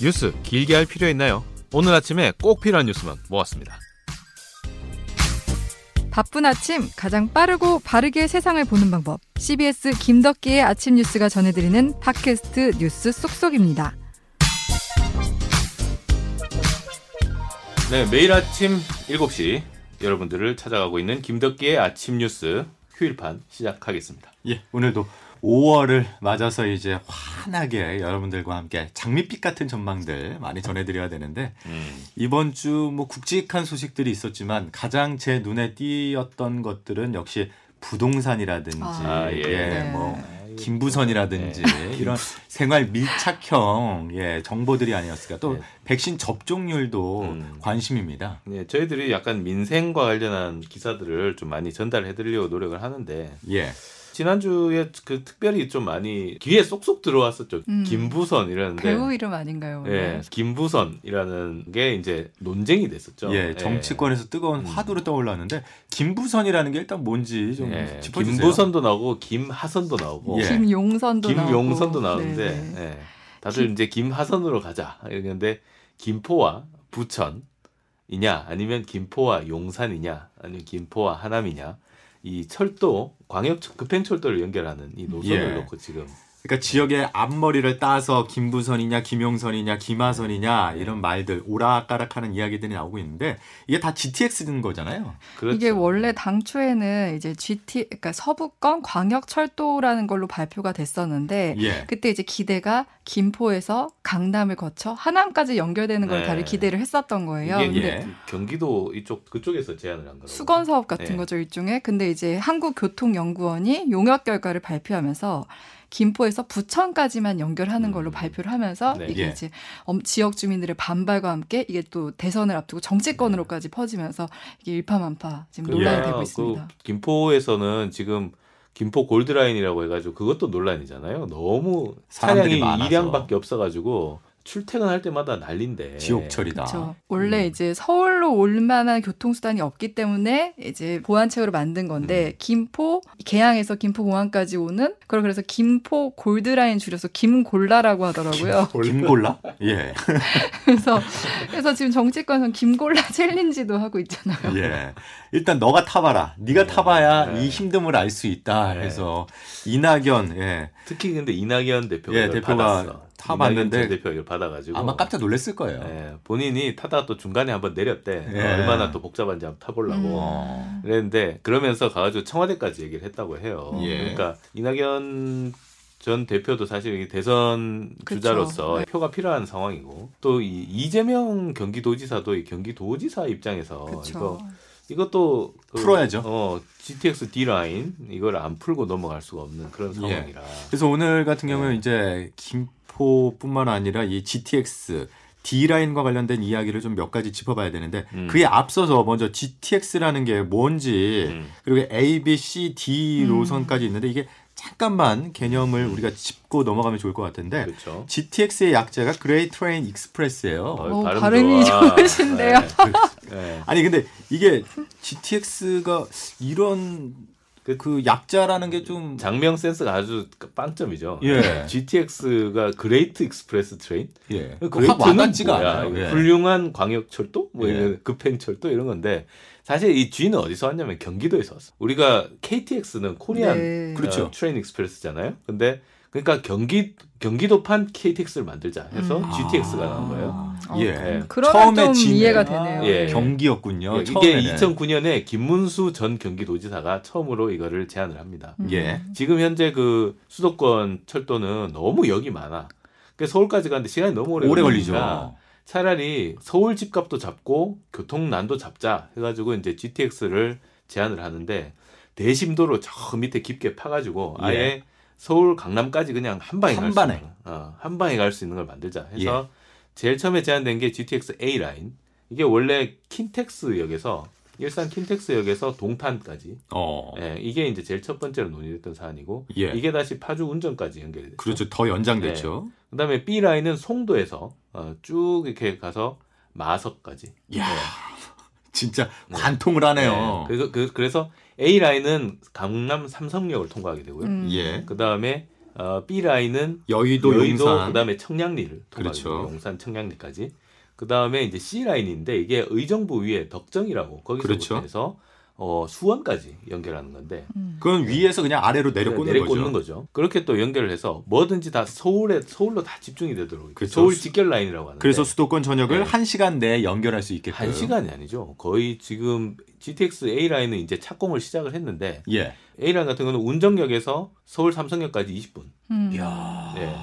뉴스 길게 할 필요 있나요? 오늘 아침에 꼭 필요한 뉴스만 모았습니다. 바쁜 아침 가장 빠르고 바르게 세상을 보는 방법. CBS 김덕기의 아침 뉴스가 전해드리는 팟캐스트 뉴스 쏙쏙입니다. 네, 매일 아침 7시 여러분들을 찾아가고 있는 김덕기의 아침 뉴스 휴일판 시작하겠습니다. 예, 오늘도 5월을 맞아서 이제 환하게 여러분들과 함께 장밋빛 같은 전망들 많이 전해드려야 되는데 음. 이번 주 뭐 굵직한 소식들이 있었지만 가장 제 눈에 띄었던 것들은 역시 부동산이라든지 아, 예. 네. 뭐 김부선이라든지 이런 생활 밀착형 예, 정보들이 아니었을까 또 네. 백신 접종률도 음. 관심입니다. 네, 저희들이 약간 민생과 관련한 기사들을 좀 많이 전달해 드리려고 노력을 하는데 예. 지난주에 그 특별히 좀 많이 귀에 쏙쏙 들어왔었죠. 음. 김부선 이라는데 배우 이름 아닌가요? 오늘? 예, 김부선이라는 게 이제 논쟁이 됐었죠. 예, 정치권에서 뜨거운 음. 화두로 떠올랐는데 김부선이라는 게 일단 뭔지 좀 예, 짚어주세요. 김부선도 나오고 김하선도 나오고 예. 김용선도 김용선도 나오고. 나오는데 네네. 예, 다들 김- 이제 김하선으로 가자 이랬는데 김포와 부천이냐 아니면 김포와 용산이냐 아니면 김포와 하남이냐 이 철도 광역 급행 철도를 연결하는 이 노선을 예. 놓고 지금 그러니까 지역의 앞머리를 따서 김부선이냐 김용선이냐 김하선이냐 이런 말들 오락가락하는 이야기들이 나오고 있는데 이게 다 GTX인 거잖아요. 그렇죠. 이게 원래 당초에는 이제 GT, 그러니까 서부권 광역철도라는 걸로 발표가 됐었는데 예. 그때 이제 기대가 김포에서 강남을 거쳐 하남까지 연결되는 걸 네. 다들 기대를 했었던 거예요. 근데 예. 경기도 이쪽 그쪽에서 제안을 한 거라고. 수건 사업 같은 네. 거죠 일종의. 근데 이제 한국교통연구원이 용역 결과를 발표하면서 김포에서 부천까지만 연결하는 걸로 음. 발표를 하면서 네. 이게 예. 이제 엄- 지역 주민들의 반발과 함께 이게 또 대선을 앞두고 정치권으로까지 퍼지면서 이게 일파만파 지금 논란이 예. 되고 그 있습니다. 김포에서는 지금 김포 골드라인이라고 해가지고 그것도 논란이잖아요. 너무 차량이 많아서. 이량밖에 없어가지고 출퇴근할 때마다 난린데. 지옥철이다. 그렇죠. 원래 음. 이제 서울로 올 만한 교통수단이 없기 때문에 이제 보안책으로 만든 건데 음. 김포 개항에서 김포공항까지 오는 그걸 그래서 김포 골드라인 줄여서 김골라라고 하더라고요. 김골라? 예. 그래서 그래서 지금 정치권에서 김골라 챌린지도 하고 있잖아요. 예. 일단 너가 타봐라. 네가 타봐야 네. 이 힘듦을 알 수 있다. 네. 해서 이낙연 예. 특히 근데 이낙연 대표가 예, 대표가 받았어. 타봤는데 이걸 받아가지고 아마 깜짝 놀랐을 거예요. 예, 본인이 타다가 또 중간에 한번 내렸대. 예. 얼마나 또 복잡한지 한번 타보려고. 음. 어. 그랬는데 그러면서 가가지고 청와대까지 얘기를 했다고 해요. 예. 그러니까 이낙연 전 대표도 사실 이 대선 그쵸. 주자로서 네. 표가 필요한 상황이고 또 이 이재명 경기도지사도 이 경기도지사 입장에서 그렇죠. 이거 이것도 그, 풀어야죠. 어, GTX D 라인 이걸 안 풀고 넘어갈 수가 없는 그런 예. 상황이라. 그래서 오늘 같은 네. 경우는 이제 김포뿐만 아니라 이 GTX D 라인과 관련된 이야기를 좀 몇 가지 짚어봐야 되는데 음. 그에 앞서서 먼저 GTX라는 게 뭔지 음. 그리고 A, B, C, D 음. 노선까지 있는데 이게 잠깐만 개념을 우리가 짚고 넘어가면 좋을 것 같은데 그렇죠. GTX의 약자가 Great Train Express예요. 어, 발음 발음이 좋아. 좋으신데요. 네. 네. 아니 근데 이게 GTX가 이런 그- 그 약자라는 게 좀 작명 센스가 아주 빵점이죠. 예. GTX가 Great Express Train? 예. 확 Great는 뭐야? 예. 훌륭한 광역철도, 뭐 예. 이런 급행철도 이런 건데 사실 이 G는 어디서 왔냐면 경기도에서 왔어. 우리가 KTX는 Korean 네. 그렇죠. 어, Train Express잖아요. 근데 그러니까 경기 경기도판 KTX를 만들자 해서 음. GTX가 나온 거예요. 어, 예. 네. 그러면 처음에 좀 이해가 되네요. 예. 경기였군요. 예, 이게 처음에는. 2009년에 김문수 전 경기도지사가 처음으로 이거를 제안을 합니다. 음. 예. 지금 현재 그 수도권 철도는 너무 역이 많아. 그 서울까지 가는데 시간이 너무 오래, 오래 걸리니까 걸리죠. 차라리 서울 집값도 잡고 교통난도 잡자 해가지고 이제 GTX를 제안을 하는데 대심도로 저 밑에 깊게 파가지고 예. 아예 서울 강남까지 그냥 한 방에 한갈수 번에. 있는 어, 한 방에 갈 수 있는 걸 만들자 해서 예. 제일 처음에 제안된 게 GTX A 라인 이게 원래 킨텍스역에서 일산 킨텍스역에서 동탄까지 어. 예, 이게 이제 제일 첫 번째로 논의됐던 사안이고 예. 이게 다시 파주 운전까지 연결이 됐죠. 그렇죠. 더 연장됐죠. 그다음에 B 라인은 송도에서 어, 쭉 이렇게 가서 마석까지. 이야. 네. 진짜 네. 관통을 하네요. 네. 그래서 그, 그래서 A 라인은 강남 삼성역을 통과하게 되고요. 음. 예. 그 다음에 어, B 라인은 여의도, 여의도 용산. 그다음에 청량리를 그렇죠. 용산 청량리까지. 그다음에 이제 C 라인인데 이게 의정부 위에 덕정이라고 거기서부터 그렇죠. 해서 어, 수원까지 연결하는 건데 음. 그건 위에서 그냥 아래로 내려 꽂는 내려 거죠. 꽂는 거죠. 그렇게 또 연결을 해서 뭐든지 다 서울에 서울로 다 집중이 되도록 그렇죠. 서울 직결 라인이라고 하는데 그래서 수도권 전역을 네. 한 시간 내에 연결할 수 있게끔. 한 시간이 아니죠. 거의 지금 GTX A 라인은 이제 착공을 시작을 했는데 예. A 라인 같은 경우는 운정역에서 서울 삼성역까지 20분. 음. 이야. 네.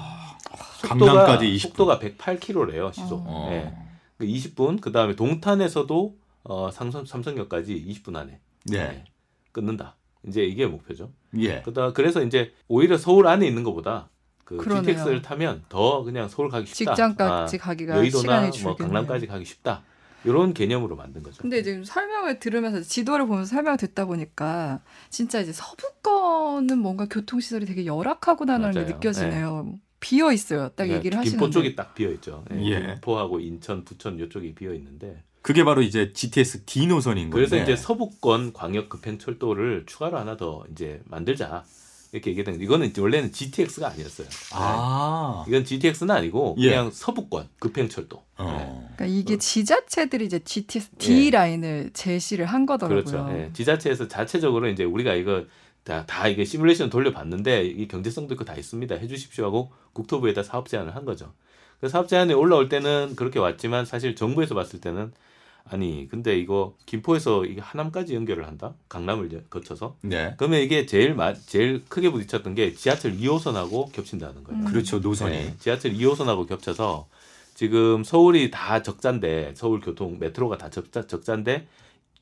강남까지 20분. 속도가 108km래요 시속. 어. 네. 그 20분. 그 다음에 동탄에서도 어, 삼성, 삼성역까지 20분 안에 네. 끊는다. 이제 이게 목표죠. 예. 그다 그래서 이제 오히려 서울 안에 있는 것보다 그 그러네요. GTX를 타면 더 그냥 서울 가기 쉽다. 직장까지 아, 가기가 여의도나 시간이 뭐 줄겠네요. 강남까지 가기 쉽다. 이런 개념으로 만든 거죠. 근데 지금 설명을 들으면서 지도를 보면서 설명을 듣다 보니까 진짜 이제 서부권은 뭔가 교통 시설이 되게 열악하구나라는 게 맞아요. 느껴지네요. 비어 있어요. 딱 네, 얘기를 김포 하시는데. 쪽이 딱 비어 있죠. 예. 김포하고 인천, 부천 이쪽이 비어 있는데 그게 바로 이제 GTX D 노선인 건데. 그래서 이제 서부권 광역 급행철도를 추가로 하나 더 이제 만들자 이렇게 얘기했던 이거는 원래는 GTX가 아니었어요. 아. 네. 이건 GTX는 아니고 예. 그냥 서부권 급행철도. 네. 어. 그러니까 이게 지자체들이 이제 GTS D 예. 라인을 제시를 한 거더라고요. 그렇죠. 예. 지자체에서 자체적으로 이제 우리가 이거 다, 다 이게 시뮬레이션 돌려봤는데 이 경제성도 있고 다 있습니다. 해주십시오 하고 국토부에다 사업 제안을 한 거죠. 그 사업 제안이 올라올 때는 그렇게 왔지만 사실 정부에서 봤을 때는 아니 근데 이거 김포에서 이게 하남까지 연결을 한다? 강남을 거쳐서 네. 그러면 이게 제일 마, 제일 크게 부딪혔던 게 지하철 2호선하고 겹친다는 거예요. 음. 그렇죠. 노선이. 네, 지하철 2호선하고 겹쳐서 지금 서울이 다 적자인데 서울 교통 메트로가 다 적자 적자인데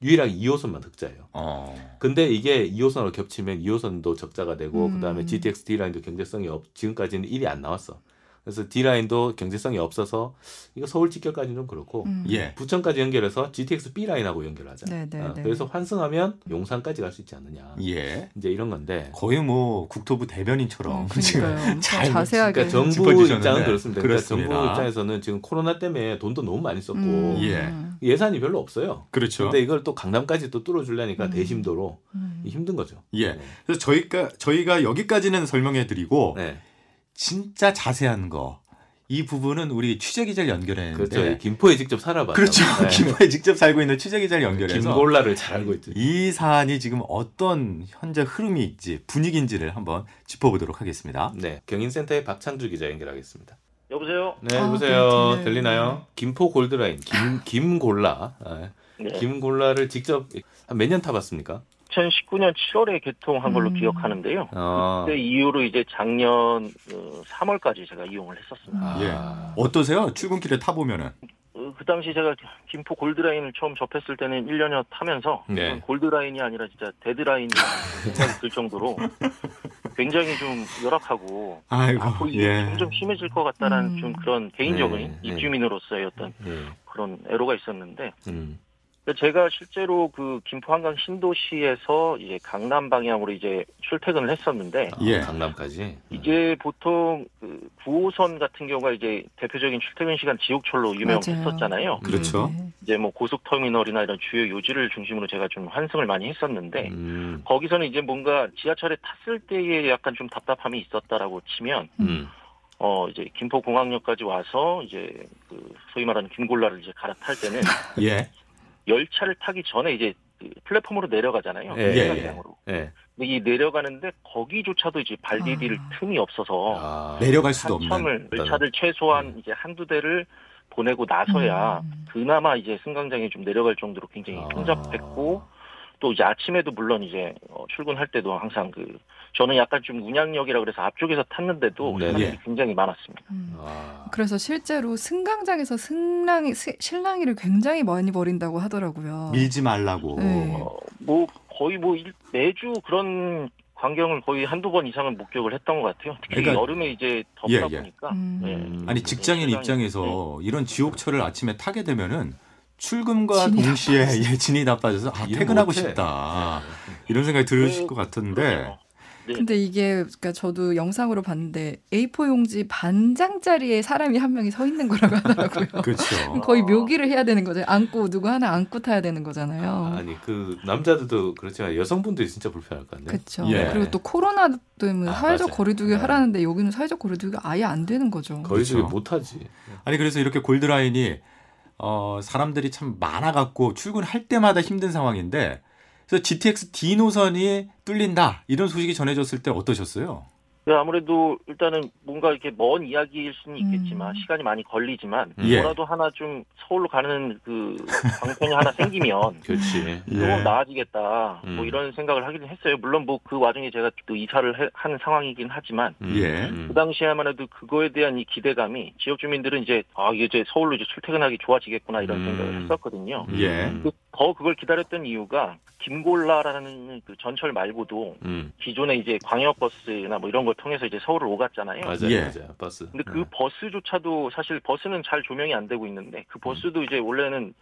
유일하게 2호선만 흑자예요. 어. 근데 이게 2호선으로 겹치면 2호선도 적자가 되고 음. 그다음에 GTX D 라인도 경제성이 없 지금까지는 1이 안 나왔어. 그래서 D 라인도 경제성이 없어서 이거 서울 직결까지는 좀 그렇고 음. 예. 부천까지 연결해서 GTX B 라인하고 연결하자. 네, 네, 어, 네. 그래서 환승하면 용산까지 갈 수 있지 않느냐. 예. 이제 이런 건데. 거의 뭐 국토부 대변인처럼 어, 지금 잘 자세하게. 그러니까 정부 짚어주셨는데. 입장은 그렇습니다. 그러니까 그렇습니다. 정부 입장에서는 지금 코로나 때문에 돈도 너무 많이 썼고 음. 예. 예산이 별로 없어요. 그렇죠. 근데 이걸 또 강남까지 또 뚫어주려니까 음. 대심도로 음. 힘든 거죠. 예. 그래서 저희가 저희가 여기까지는 설명해 드리고 네. 진짜 자세한 거. 이 부분은 우리 취재 기자를 연결했는데 그렇죠. 이 김포에 직접 살아봐서. 그렇죠. 네. 김포에 직접 살고 있는 취재 기자를 연결해서 김골라를 잘 알고 있죠. 이 사안이 지금 어떤 현재 흐름이 있지 분위기인지를 한번 짚어보도록 하겠습니다. 네. 경인센터의 박창주 기자 연결하겠습니다. 여보세요? 네, 아, 여보세요. 네, 들려요. 들리나요? 김포 골드라인 김 김골라. 아, 네. 김골라를 직접 한 몇 년 타봤습니까? 2019년 7월에 개통한 걸로 음. 기억하는데요. 어. 그때 이후로 이제 작년 어, 3월까지 제가 이용을 했었습니다. 아. 예. 어떠세요? 출근길에 타보면은. 어, 그 당시 제가 김포 골드라인을 처음 접했을 때는 1년여 타면서 네. 골드라인이 아니라 진짜 데드라인이라는 생각이 들 정도로 굉장히 좀 열악하고 아이고, 앞으로 이게 예. 점점 심해질 것 같다라는 음. 좀 그런 개인적인 네, 네. 입주민으로서의 어떤 예. 그런 애로가 있었는데 음. 근데 제가 실제로 그 김포 한강 신도시에서 이제 강남 방향으로 이제 출퇴근을 했었는데 아, 예. 강남까지. 이제 보통 그 9호선 같은 경우가 이제 대표적인 출퇴근 시간 지옥철로 유명했었잖아요. 그렇죠. 네. 이제 뭐 고속터미널이나 이런 주요 요지를 중심으로 제가 좀 환승을 많이 했었는데 음. 거기서는 이제 뭔가 지하철에 탔을 때에 약간 좀 답답함이 있었다라고 치면 음. 어 이제 김포공항역까지 와서 이제 그 소위 말하는 김골라를 이제 갈아탈 때는 예. 열차를 타기 전에 이제 그 플랫폼으로 내려가잖아요. 예, 예, 승강장으로. 예. 근데 이 내려가는데 거기조차도 이제 발 디딜 아. 틈이 없어서 아. 내려갈 수도 없는. 한참을 열차들 최소한 이제 한두 대를 보내고 나서야 음. 그나마 이제 승강장에 좀 내려갈 정도로 굉장히 아. 혼잡했고 또 이제 아침에도 물론 이제 어, 출근할 때도 항상 그 저는 약간 좀 운양역이라 그래서 앞쪽에서 탔는데도 네, 사람들이 네. 굉장히 많았습니다. 음. 아. 그래서 실제로 승강장에서 승랑이 스- 실랑이를 굉장히 많이 버린다고 하더라고요. 밀지 말라고. 네. 어, 뭐 거의 뭐 일- 매주 그런 광경을 거의 한두 번 이상은 목격을 했던 것 같아요. 특히 그러니까- 여름에 이제 덥다 예, 예. 보니까 음. 네. 음. 아니 직장인 입장에서 이런 지옥철을 아침에 타게 되면은 출근과 진이 동시에. 예, 진이 나빠져서 아, 일을 퇴근하고 못해. 싶다 이런 생각이 들으실 그- 것 같은데 그렇죠. 네. 근데 이게 그러니까 저도 영상으로 봤는데 A4 용지 반 장짜리에 사람이 한 명이 서 있는 거라고 하더라고요. 그렇죠. 거의 묘기를 해야 되는 거죠. 안고 누구 하나 안고 타야 되는 거잖아요. 아 니 그 남자들도 그렇지만 여성분들이 진짜 불편할 것 같네. 그렇죠. 예. 그리고 또 코로나 때문에 아, 사회적 맞아요. 거리두기 네. 하라는데 여기는 사회적 거리두기가 아예 안 되는 거죠. 거리두기 그렇죠. 못 하지. 아니 그래서 이렇게 골드라인이 어, 사람들이 참 많아갖고 출근할 때마다 힘든 상황인데 그래서 GTX D 노선이 뚫린다 이런 소식이 전해졌을 때 어떠셨어요? 네, 아무래도 일단은 뭔가 이렇게 먼 이야기일 수는 있겠지만 음. 시간이 많이 걸리지만 예. 뭐라도 하나 좀 서울로 가는 그 방편이 하나 생기면 그렇지. 예. 조금 나아지겠다 음. 뭐 이런 생각을 하긴 했어요. 물론 뭐 그 와중에 제가 또 이사를 해- 하는 상황이긴 하지만 음, 예. 음. 그 당시에만 해도 그거에 대한 이 기대감이 지역 주민들은 이제 아 이제 서울로 이제 출퇴근하기 좋아지겠구나 이런 음. 생각을 했었거든요. 예. 음. 그- 더 그걸 기다렸던 이유가 김골라라는 그 전철 말고도 음. 기존에 이제 광역버스나 뭐 이런 걸 통해서 이제 서울을 오갔잖아요. 맞아요, 예. 맞아요. 버스. 근데 그 네. 버스조차도 사실 버스는 잘 조명이 안 되고 있는데 그 버스도 이제 원래는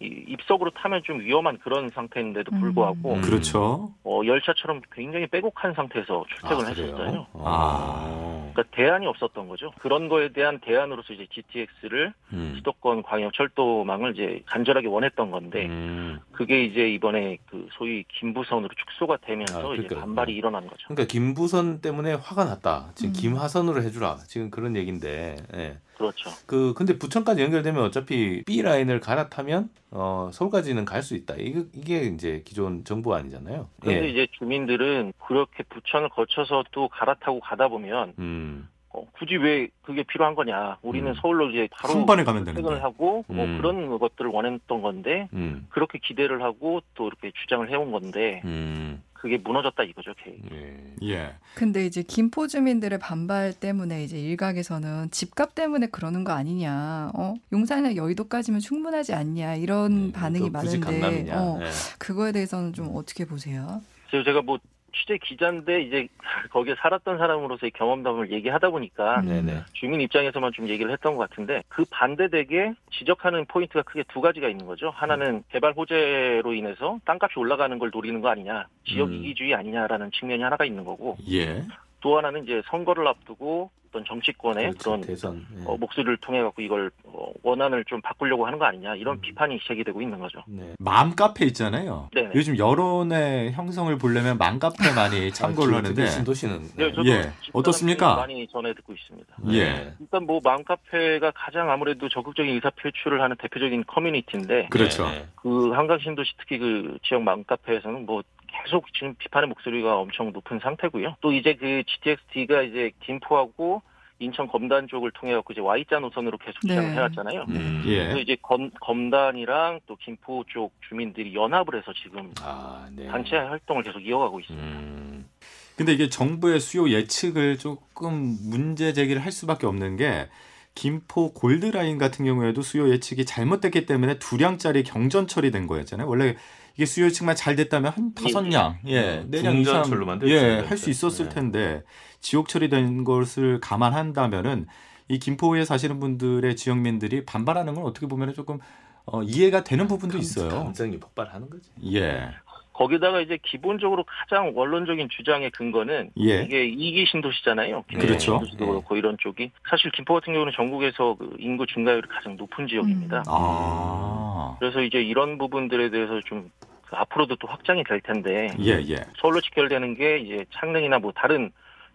이 입석으로 타면 좀 위험한 그런 상태인데도 음. 불구하고 음. 그렇죠. 어, 열차처럼 굉장히 빼곡한 상태에서 출퇴근을 아, 그래요? 했었어요. 아. 그러니까 대안이 없었던 거죠. 그런 거에 대한 대안으로서 이제 GTX를 음. 수도권 광역 철도망을 이제 간절하게 원했던 건데 음. 그게 이제 이번에 그 소위 김부선으로 축소가 되면서 아, 이제 그러니까요. 반발이 일어난 거죠. 그러니까 김부선 때문에 화가 났다. 지금 음. 김하선으로 해주라. 지금 그런 얘기인데. 예. 그렇죠. 그 근데 부천까지 연결되면 어차피 B 라인을 갈아타면 어 서울까지는 갈 수 있다. 이게 이게 이제 기존 정보 아니잖아요. 그런데 예. 이제 주민들은 그렇게 부천을 거쳐서 또 갈아타고 가다 보면 음. 어, 굳이 왜 그게 필요한 거냐? 우리는 음. 서울로 이제 바로 한 번에 가면 출퇴근을 되는데. 하고 뭐 음. 그런 것들을 원했던 건데 음. 그렇게 기대를 하고 또 이렇게 주장을 해온 건데 음. 그게 무너졌다 이거죠, 계획. 예. 예. 근데 이제 김포 주민들의 반발 때문에 이제 일각에서는 집값 때문에 그러는 거 아니냐. 어? 용산이나 여의도까지면 충분하지 않냐. 이런 네, 반응이 또 굳이 많은데 강남이냐. 어, 예. 그거에 대해서는 좀 어떻게 보세요? 제가 뭐 취재 기자인데 이제 거기에 살았던 사람으로서의 경험담을 얘기하다 보니까 음. 네네. 주민 입장에서만 좀 얘기를 했던 것 같은데 그 반대되게 지적하는 포인트가 크게 두 가지가 있는 거죠. 하나는 개발 호재로 인해서 땅값이 올라가는 걸 노리는 거 아니냐, 지역 음. 이기주의 아니냐라는 측면이 하나가 있는 거고 예. 또 하나는 이제 선거를 앞두고 어떤 정치권의 그렇지, 그런 대선. 예. 어, 목소리를 통해 갖고 이걸 어, 원안을 좀 바꾸려고 하는 거 아니냐 이런 음. 비판이 제기되고 있는 거죠. 네. 맘 카페 있잖아요. 네네. 요즘 여론의 형성을 보려면 맘 카페 많이 참고를 아, 하는데. 신도시는 네, 저도 예. 집사람 어떻습니까? 많이 전해 듣고 있습니다. 예. 일단 뭐 마음카페가 가장 아무래도 적극적인 의사 표출을 하는 대표적인 커뮤니티인데 그렇죠. 네. 그 한강 신도시 특히 그 지역 마음카페에서는 뭐 계속 지금 비판의 목소리가 엄청 높은 상태고요. 또 이제 그 GTX-D가 이제 김포하고 인천 검단 쪽을 통해 갖고 이제 Y자 노선으로 계속 네. 시작을 해왔잖아요. 음. 그래서 예. 이제 검, 검단이랑 또 김포 쪽 주민들이 연합을 해서 지금 아, 네. 단체 활동을 계속 이어가고 있습니다. 음. 근데 이게 정부의 수요 예측을 조금 문제 제기를 할 수밖에 없는 게 김포 골드라인 같은 경우에도 수요 예측이 잘못됐기 때문에 두 량짜리 경전 처리된 거였잖아요. 원래 이게 수요 예측만 잘 됐다면 한 다섯 량, 예, 음, 네량 이상, 예. 할 수 있었을 네. 텐데 지옥 처리된 것을 감안한다면은 이 김포에 사시는 분들의 지역민들이 반발하는 건 어떻게 보면 조금 어, 이해가 되는 부분도 있어요. 감정이 폭발하는 거지. 예, 거기다가 이제 기본적으로 가장 원론적인 주장의 근거는 예. 이게 이기 신도시잖아요. 그렇죠. 신도시도 네. 그렇고 이런 쪽이 사실 김포 같은 경우는 전국에서 그 인구 증가율이 가장 높은 지역입니다. 음. 아, 그래서 이제 이런 부분들에 대해서 좀그 앞으로도 또 확장이 될 텐데 예, 예, 서울로 직결되는 게 이제 창릉이나 뭐 다른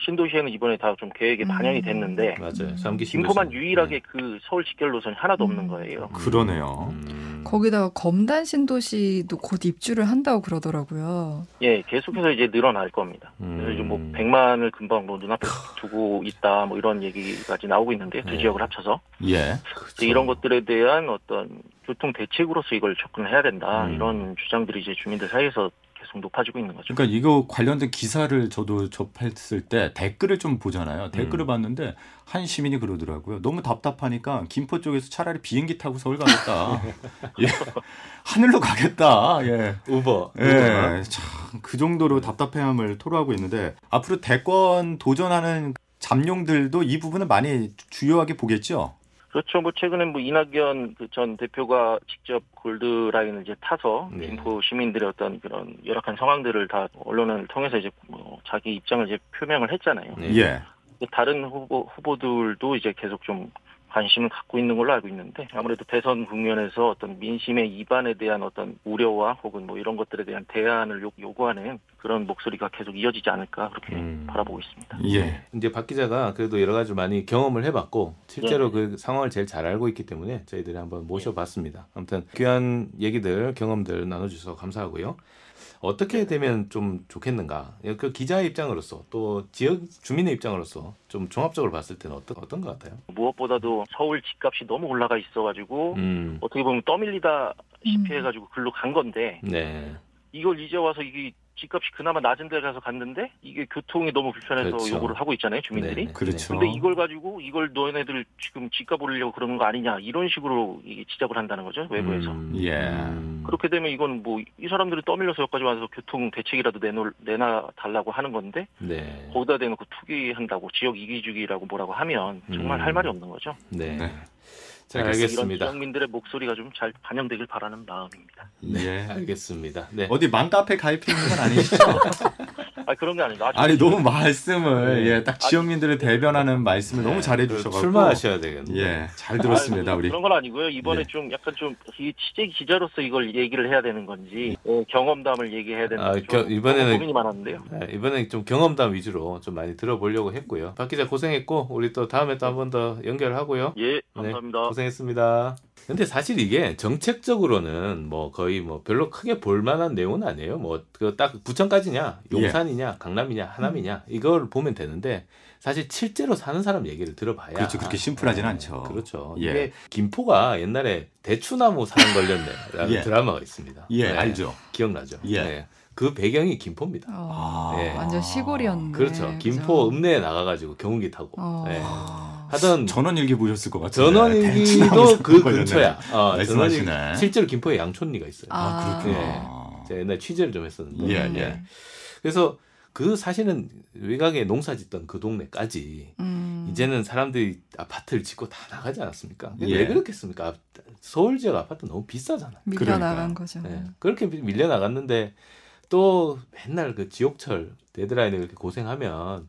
신도시에는 이번에 다 좀 계획에 음. 반영이 됐는데 맞아요. 삼기 김포만 신도시. 유일하게 그 서울 직결 노선이 하나도 없는 음. 거예요. 그러네요. 음. 거기다가 검단 신도시도 곧 입주를 한다고 그러더라고요. 예, 계속해서 이제 늘어날 겁니다. 그래서 이제 뭐 음. 100만을 금방 뭐 눈앞에 두고 있다 뭐 이런 얘기까지 나오고 있는데 두 네. 지역을 합쳐서 예. 그래서 이런 것들에 대한 어떤 교통 대책으로서 이걸 접근해야 된다 음. 이런 주장들이 이제 주민들 사이에서 계속 높아지고 있는 거죠. 그러니까 이거 관련된 기사를 저도 접했을 때 댓글을 좀 보잖아요. 댓글을 음. 봤는데 한 시민이 그러더라고요. 너무 답답하니까 김포 쪽에서 차라리 비행기 타고 서울 가겠다. 예. 하늘로 가겠다. 예. 우버. 예. 참, 그 정도로 답답해함을 토로하고 있는데 앞으로 대권 도전하는 잠룡들도 이 부분을 많이 주요하게 보겠죠. 그렇죠. 뭐 최근에 뭐 이낙연 그 전 대표가 직접 골드라인을 이제 타서 네. 김포 시민들의 어떤 그런 열악한 상황들을 다 언론을 통해서 이제 뭐 자기 입장을 이제 표명을 했잖아요. 네. 예. 다른 후보 후보들도 이제 계속 좀 관심을 갖고 있는 걸로 알고 있는데 아무래도 대선 국면에서 어떤 민심의 이반에 대한 어떤 우려와 혹은 뭐 이런 것들에 대한 대안을 요, 요구하는 그런 목소리가 계속 이어지지 않을까 그렇게 음. 바라보고 있습니다. 예. 이제 박 기자가 그래도 여러 가지 많이 경험을 해봤고 실제로 네. 그 상황을 제일 잘 알고 있기 때문에 저희들이 한번 모셔봤습니다. 아무튼 귀한 얘기들 경험들 나눠주셔서 감사하고요. 어떻게 되면 좀 좋겠는가? 그 기자의 입장으로서 또 지역 주민의 입장으로서 좀 종합적으로 봤을 때는 어떤 어떤 것 같아요? 무엇보다도 서울 집값이 너무 올라가 있어가지고 음, 어떻게 보면 떠밀리다시피 음. 해가지고 글로 간 건데 네, 이걸 이제 와서 이게 집값이 그나마 낮은 데 가서 갔는데 이게 교통이 너무 불편해서 그렇죠. 요구를 하고 있잖아요 주민들이. 네, 네, 그렇죠. 근데 이걸 가지고 이걸 너네들 지금 집값 올리려고 그러는 거 아니냐 이런 식으로 이게 지적을 한다는 거죠 외부에서. 음, 예. 음, 그렇게 되면 이건 뭐 이 사람들이 떠밀려서 여기까지 와서 교통 대책이라도 내놓 내놔 달라고 하는 건데 네, 거기다 대놓고 투기한다고 지역 이기주기라고 뭐라고 하면 정말 음. 할 말이 없는 거죠. 네. 네. 자, 이런 알겠습니다. 지역민들의 목소리가 좀 잘 반영되길 바라는 마음입니다. 예. 알겠습니다. 네. 어디 맘카페 가입해 있는 건 아니시죠? 아 그런 게 아니라 아니 너무 말씀을 네. 예, 딱 지역민들을 대변하는 말씀을 너무 잘해 그 주셔 가지고 출마하셔야 되겠네. 예, 잘 들었습니다, 아이고, 우리. 그런 건 아니고요. 이번에 예. 좀 약간 좀 이 취재 기자로서 이걸 얘기를 해야 되는 건지 어, 경험담을 얘기해야 되는 아, 건지 겨- 좀 이번에는- 고민이 많았는데요. 네, 이번엔 좀 경험담 위주로 좀 많이 들어보려고 했고요. 박 기자 고생했고 우리 또 다음에 또 한 번 더 연결하고요. 예, 감사합니다. 고생했습니다. 근데 사실 이게 정책적으로는 뭐 거의 뭐 별로 크게 볼 만한 내용은 아니에요. 뭐 그 딱 부천까지냐, 용산이냐, 강남이냐, 하남이냐 이걸 보면 되는데 사실 실제로 사는 사람 얘기를 들어봐야 그렇죠. 그렇게 심플하진 네, 않죠. 그렇죠. 예. 이게 김포가 옛날에 대추나무 사랑 걸렸네라는 예. 드라마가 있습니다. 예, 네, 알죠. 기억나죠? 예. 네. 그 배경이 김포입니다. 어, 아. 예. 완전 시골이었네. 그렇죠. 김포 읍내에 나가가지고 경운기 타고 어. 네. 하던 전원일기 보셨을 것 같은데. 전원일기도 그. 근처야. 어. 전원일기. 실제로 김포에 양촌리가 있어요. 아, 아. 그렇구나. 제가 옛날 취재를 좀 했었는데. 예, 음. 예. 그래서 그 사실은 외곽에 농사 짓던 그 동네까지 음. 이제는 사람들이 아파트를 짓고 다 나가지 않았습니까? 예. 왜 그렇겠습니까? 아, 서울 지역 아파트 너무 비싸잖아요. 밀려 그러니까요. 나간 거죠. 네. 그렇게 밀려 나갔는데 또 맨날 그 지옥철 데드라인을 그렇게 고생하면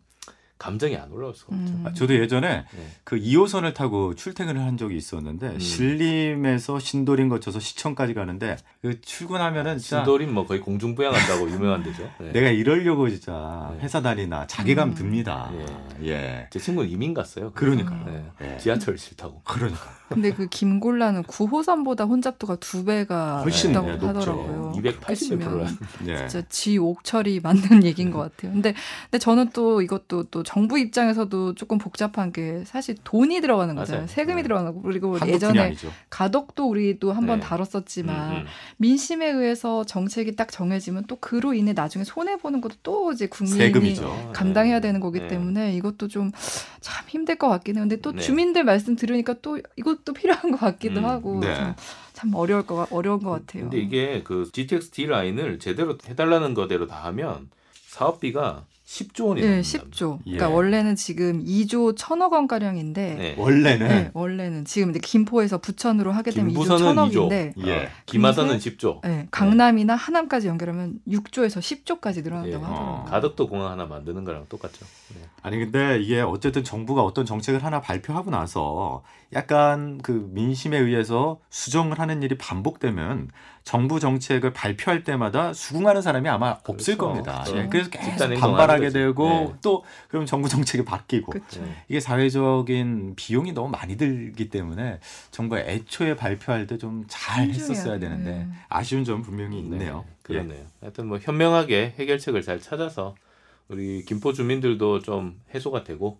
감정이 안 올라올 수가 없죠. 음. 아, 저도 예전에 네. 그 2호선을 타고 출퇴근을 한 적이 있었는데 음. 신림에서 신도림 거쳐서 시청까지 가는데 그 출근하면은 진짜 신도림 뭐 거의 공중부양한다고 유명한 데죠. 네. 내가 이러려고 진짜 네. 회사 다니나 자괴감 음. 듭니다. 예. 예. 제 친구는 이민 갔어요. 그러니까요. 네. 예. 지하철 싫다고. 그러니까 근데 그 김골라는 9호선보다 혼잡도가 두 배가 훨씬 있다고 높죠. 하더라고요. 280몇 프로라. 예. 진짜 지 옥철이 맞는 얘기인 것 같아요. 근데 근데 저는 또 이것도 또 정부 입장에서도 조금 복잡한 게 사실 돈이 들어가는 거잖아요. 맞아요. 세금이 네. 들어가는 거 그리고 예전에. 가덕도 우리도 한번 네. 다뤘었지만 음, 음. 민심에 의해서 정책이 딱 정해지면 또 그로 인해 나중에 손해 보는 것도 또 이제 국민이 세금이죠. 감당해야 네. 되는 거기 네. 때문에 이것도 좀 참 힘들 것 같긴 해요. 근데 또 네. 주민들 말씀 들으니까 또 이것도 필요한 것 같기도 음, 하고 네. 좀, 참 어려울 것 같- 어려운 것 같아요. 근데 이게 그 GTX D 라인을 제대로 해달라는 거대로 다 하면 사업비가 10조 원이 예, 넘는다. 10조. 예. 그러니까 원래는 지금 2조 1천억 원 가량인데 네. 원래는 네, 원래는 지금 이제 김포에서 부천으로 하게 되면 2조 김부선은 1천억인데 예. 김하선은 근데- 10조. 네, 강남이나 하남까지 연결하면 6조에서 10조까지 늘어난다고 예. 하더라고요. 어. 가덕도 공항 하나 만드는 거랑 똑같죠. 네. 아니 근데 이게 어쨌든 정부가 어떤 정책을 하나 발표하고 나서 약간 그 민심에 의해서 수정을 하는 일이 반복되면 정부 정책을 발표할 때마다 수긍하는 사람이 아마 없을 그렇죠. 겁니다. 그렇죠. 예, 그래서 계속 반발하게. 되고 네. 또 그럼 정부 정책이 바뀌고 그렇죠. 네. 이게 사회적인 비용이 너무 많이 들기 때문에 정부가 애초에 발표할 때 좀 잘 했었어야. 되는데 네. 아쉬운 점 분명히 있네요. 네, 그렇네요. 하여튼 뭐 현명하게 해결책을 잘 찾아서 우리 김포 주민들도 좀 해소가 되고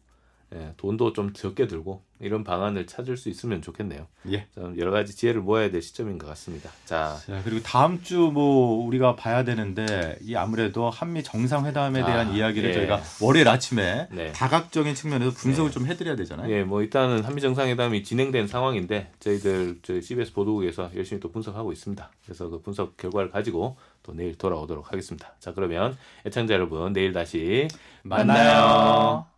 예, 돈도 좀 적게 들고 이런 방안을 찾을 수 있으면 좋겠네요. 예. 좀 여러 가지 지혜를 모아야 될 시점인 것 같습니다. 자, 자, 그리고 다음 주 뭐 우리가 봐야 되는데 이 아무래도 한미 정상회담에 아, 대한 이야기를 예. 저희가 월요일 아침에 네. 다각적인 측면에서 분석을 네. 좀 해드려야 되잖아요. 예, 뭐 일단은 한미 정상회담이 진행된 상황인데 저희들 저희 CBS 보도국에서 열심히 또 분석하고 있습니다. 그래서 그 분석 결과를 가지고 또 내일 돌아오도록 하겠습니다. 자, 그러면 애청자 여러분 내일 다시 만나요.